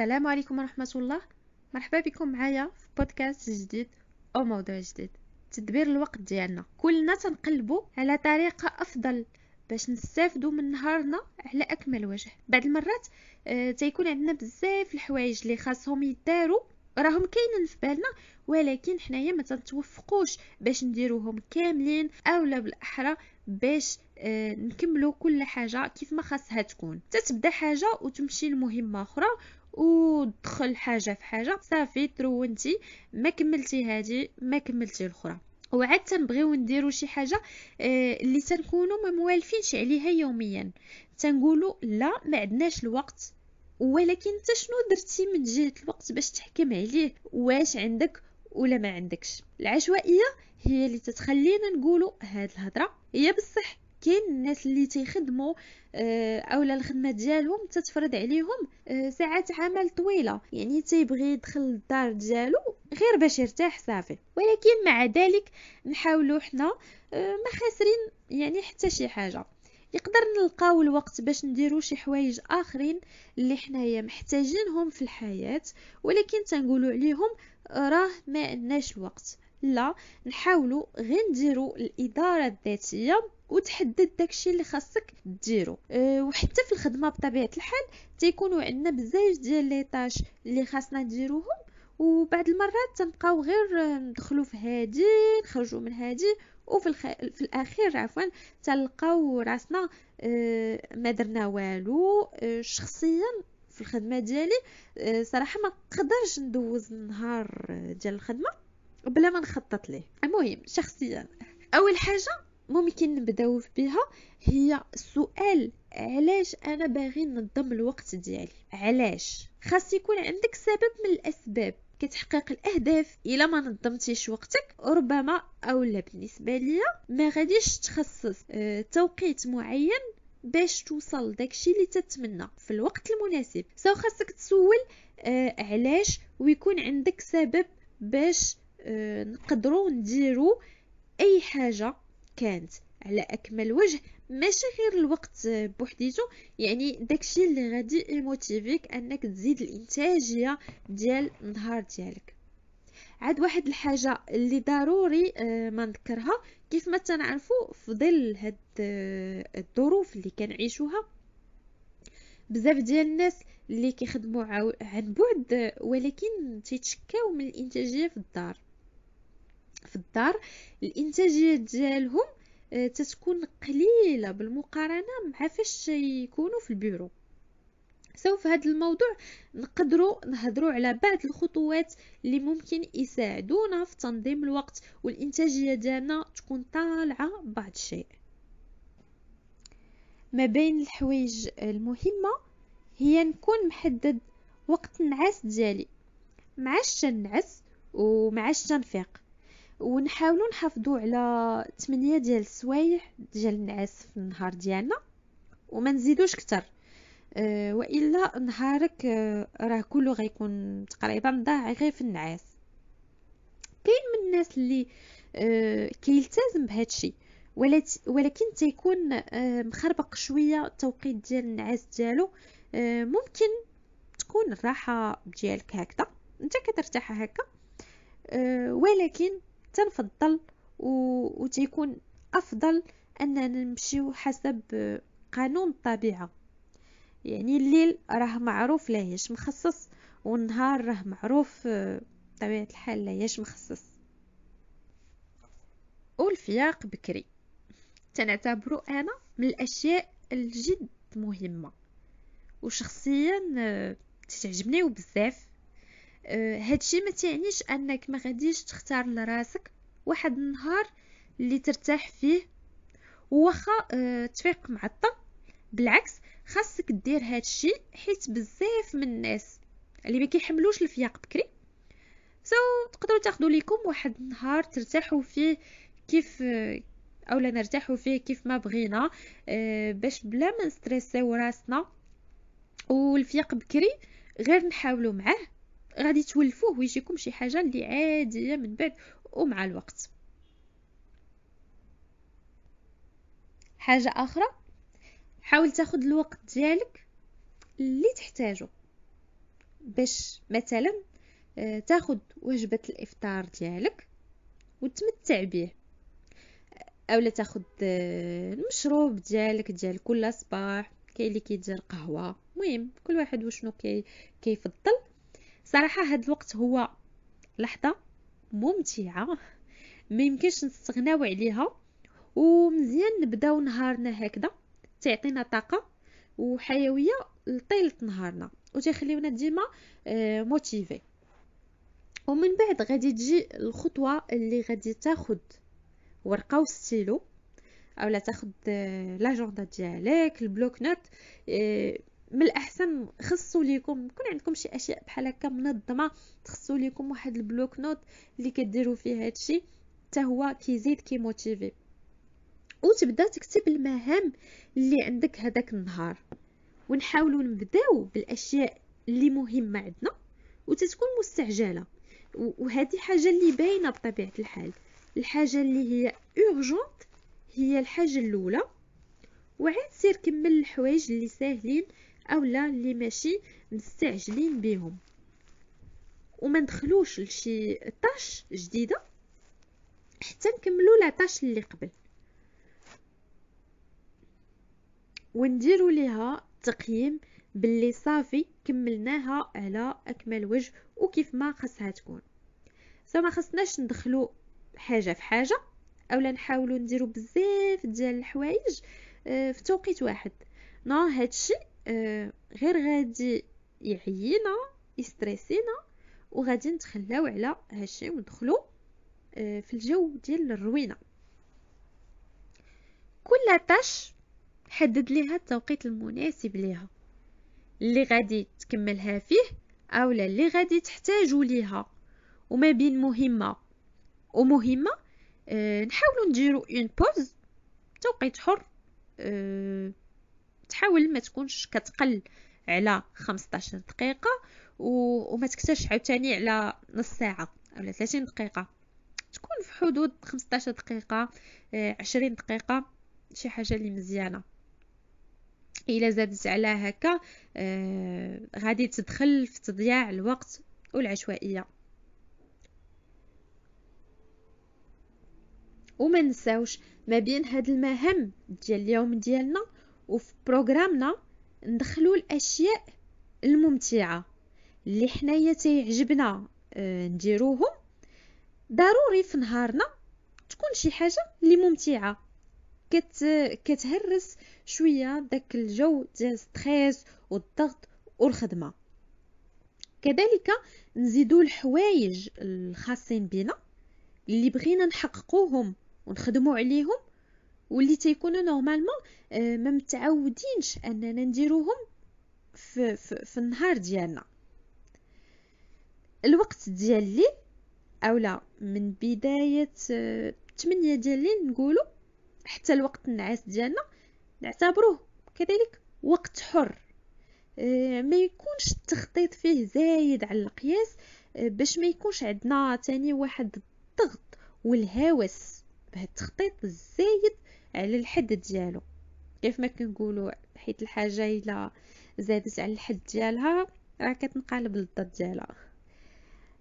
السلام عليكم ورحمة الله مرحبا بكم معايا في بودكاست جديد أو موضوع جديد. تدبير الوقت ديالنا. كلنا تنقلبوا على طريقة أفضل باش نستافدوا من نهارنا على أكمل وجه. بعض المرات آه تيكون عندنا بزاف الحوايج اللي خاصهم يداروا. راهم كاينين في بالنا ولكن حنايا ما تنتوفقوش باش نديروهم كاملين اولا بالأحرى باش آه نكملوا كل حاجة كيف ما خاصها تكون. تتبدأ حاجة وتمشي لمهمة أخرى ودخل حاجة في حاجة. صافي ترونتي. ما كملتي هذه ما كملتي الأخرى. وعاد تنبغيو نديرو شي حاجة آه اللي تنكونوا ما موالفينش عليها يوميا. تنقولوا لا ما عندناش الوقت. ولكن انت شنو درتي من جهة الوقت باش تحكم عليه؟ واش عندك ولا ما عندكش؟ العشوائية هي اللي تتخلينا نقولوا هاد الهضرة. هي بصح كاين الناس اللي تيخدموا آه، أولا الخدمة ديالهم تتفرض عليهم آه، ساعات عمل طويلة. يعني تيبغي يدخل الدار ديالو غير باش يرتاح صافي. ولكن مع ذلك نحاولوا حنا آه، ما خاسرين يعني حتى شي حاجة. يقدر نلقاو الوقت باش نديرو شي حوايج آخرين اللي حنايا محتاجينهم في الحياة ولكن تنقولوا عليهم راه ما عندناش الوقت لا نحاولوا غير نديرو الإدارة الذاتية وتحدد داكشي اللي خاصك ديرو. أه وحتى في الخدمة بطبيعة الحال تيكونوا عندنا بزاف ديال لي طاش اللي خاصنا نديروهم وبعد المرات تنبقاو غير ندخلوا في هادي نخرجوا من هادي وفي الخ... في الأخير عفوا تلقاو راسنا أه ما درنا والو. أه شخصيا في الخدمة ديالي أه صراحة ما نقدرش ندوز النهار ديال الخدمة. بلا ما نخطط ليه. المهم شخصيا أول حاجة ممكن نبدأو بها هي السؤال علاش أنا باغي ننظم الوقت ديالي؟ علاش؟ خاص يكون عندك سبب من الأسباب كتحقيق الأهداف إلا ما نظمتيش وقتك ربما اولا بالنسبة ليا ما غاديش تخصص آه توقيت معين باش توصل داكشي اللي تتمنى في الوقت المناسب. سو خاصك تسول آه علاش ويكون عندك سبب باش نقدروا نديرو أي حاجة كانت على أكمل وجه ماشي غير الوقت بوحديتو. يعني داكشي اللي غادي يموتيفيك أنك تزيد الإنتاجية ديال النهار ديالك. عاد واحد الحاجة اللي ضروري آه، ما نذكرها. كيف ما تنعرفوا في ظل هاد آه، الظروف اللي كنعيشوها بزاف ديال الناس اللي كيخدموا عن بعد ولكن تيتشكاو من الإنتاجية في الدار. في الدار الإنتاجية ديالهم آه، تتكون قليلة بالمقارنة مع فاش يكونوا في البيرو. سوف هذا الموضوع نقدروا نهضروا على بعض الخطوات اللي ممكن يساعدونا في تنظيم الوقت والإنتاجية ديالنا تكون طالعة بعض الشيء. ما بين الحوايج المهمة هي نكون محدد وقت النعاس ديالي. معاش نعس ومعاش تنفيق. ونحاولوا نحافظوا على 8 ديال السوايع ديال النعاس في النهار ديالنا وما نزيدوش كتر. أه وإلا نهارك أه راه كله غيكون تقريبا ضاع غير في النعاس. كاين من الناس اللي أه كيلتزم بهادشي ولكن تيكون مخربق شوية التوقيت ديال النعاس ديالو. ممكن تكون الراحة ديالك هكذا انت كترتاح هكا. ولكن تنفضل و... وتيكون أفضل أننا نمشيو حسب قانون الطبيعة. يعني الليل راه معروف لاهيش مخصص والنهار راه معروف بطبيعه الحال لاهيش مخصص. والفياق بكري. تنعتبرو أنا من الأشياء الجد مهمة وشخصيا تعجبني بزاف. آه، هادشي ما تعنيش أنك ما غاديش تختار لراسك. واحد النهار اللي ترتاح فيه وخا آه تفيق معطل بالعكس خاصك دير هادشي حيت بزاف من الناس اللي ما كيحملوش الفياق بكري. so تقدروا تاخذوا ليكم واحد النهار ترتاحوا فيه كيف أولا نرتاحوا فيه كيف ما بغينا باش بلا ما نستريسيو راسنا. والفياق بكري غير نحاولوا معاه. غادي تولفوه ويجيكم شي حاجة اللي عادية من بعد ومع الوقت. حاجة أخرى؟ حاول تاخذ الوقت ديالك اللي تحتاجه باش مثلا آه، تاخد وجبة الإفطار ديالك وتمتع به اولا تاخد آه، المشروب ديالك ديال كل صباح كاين اللي كيدير قهوة. المهم كل واحد وشنو كي كيفضل. صراحة هاد الوقت هو لحظة ممتعة ما يمكنش نستغناو عليها ومزيان نبداو نهارنا هكذا تعطينا طاقة وحيوية لطيلة نهارنا وتخليونا ديما motivés آه، ومن بعد غادي تجي الخطوة اللي غادي تاخد ورقة وستيلو اولا تاخد l'agenda ديالك ال bloc-notes من الأحسن خصوا ليكم يكون عندكم شي أشياء بحال هكا منظمة تخصوا ليكم واحد ال bloc-notes اللي كديروا فيه هادشي حتى هو كيزيد كيموتيفي. وتبدا تكتب المهام اللي عندك هذاك النهار. ونحاولوا نبداو بالأشياء اللي مهمة عندنا وتتكون مستعجلة. وهذه حاجة اللي باينة بطبيعة الحال. الحاجة اللي هي urgente هي الحاجة الأولى. وعاد سير كمل الحوايج اللي ساهلين اولا اللي ماشي مستعجلين بهم وما ندخلوش لشي طاش جديدة حتى نكملوا لا طاش اللي قبل. ونديروا ليها تقييم باللي صافي كملناها على أكمل وجه وكيف ما خصها تكون. فما خصناش ندخلو حاجة في حاجة أولا نحاولوا نديروا بزاف ديال الحوايج آه، في توقيت واحد. نو هادشي غير غادي يعيينا يستريسينا وغادي نتخلاو على هادشي وندخلو آه، في الجو ديال الروينة. كل tâche حدد ليها التوقيت المناسب ليها. اللي غادي تكملها فيه أولا اللي غادي تحتاجوا ليها. وما بين مهمة ومهمة أه نحاولوا نديروا une pause توقيت حر أه تحاول ما تكونش كتقل على 15 دقيقة وما تكثرش عاوتاني على نص ساعة اولا 30 دقيقة. تكون في حدود 15 دقيقة أه 20 دقيقة شي حاجة اللي مزيانة. إلا زادت على هكا آه غادي تدخل في تضياع الوقت والعشوائية. وما نساوش ما بين هاد المهام ديال اليوم ديالنا وفي بروغرامنا ندخلوا الأشياء الممتعة اللي حنايا تيعجبنا آه نديروهم. ضروري في نهارنا تكون شي حاجة اللي ممتعة. كت كتهرس شوية داك الجو ديال ستريس والضغط والخدمة. كذلك نزيدو الحوايج الخاصين بنا اللي بغينا نحققوهم ونخدموا عليهم واللي تيكونوا نورمالمون آه، ما متعودينش أننا نديروهم في, في, في النهار ديالنا. الوقت ديال الليل اولا من بداية 8 آه، ديال الليل نقولوا حتى الوقت النعاس ديالنا نعتبروه كذلك وقت حر. آه، ما يكونش التخطيط فيه زايد على القياس باش ما يكونش عندنا تاني واحد الضغط والهوس. بهذا التخطيط الزايد على الحد ديالو. كيف ما كنقولوا حيت الحاجة إلا زادت على الحد ديالها راه كتنقلب للضد ديالها.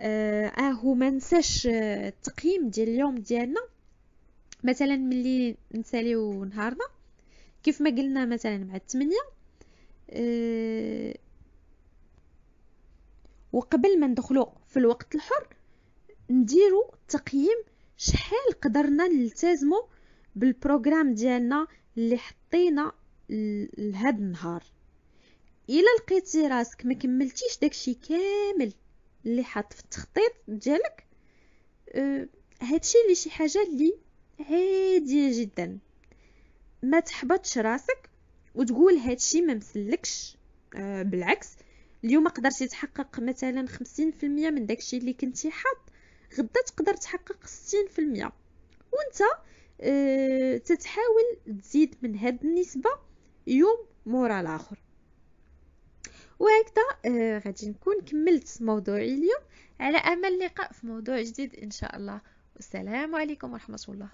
آه هو ما نساش التقييم ديال اليوم ديالنا. مثلا ملي نساليو نهارنا كيف ما قلنا مثلا مع الثمانية أه وقبل ما ندخلو في الوقت الحر نديرو تقييم شحال قدرنا نلتزمو بالبروغرام ديالنا اللي حطينا لهذا النهار. إلا لقيتي راسك ما كملتيش داكشي كامل اللي حاط في التخطيط ديالك أه هادشي اللي شي حاجة اللي عادية جدا. ما تحبطش راسك وتقول هادشي ما مسلكش آه بالعكس. اليوم قدرتي تحقق مثلا خمسين في المية من داكشي اللي كنتي حاط غدا تقدر تحقق ستين في المية. وأنت تتحاول تزيد من هاد النسبة يوم مورا الآخر. وهكذا آه غادي نكون كملت موضوعي اليوم. على أمل اللقاء في موضوع جديد إن شاء الله. والسلام عليكم ورحمة الله.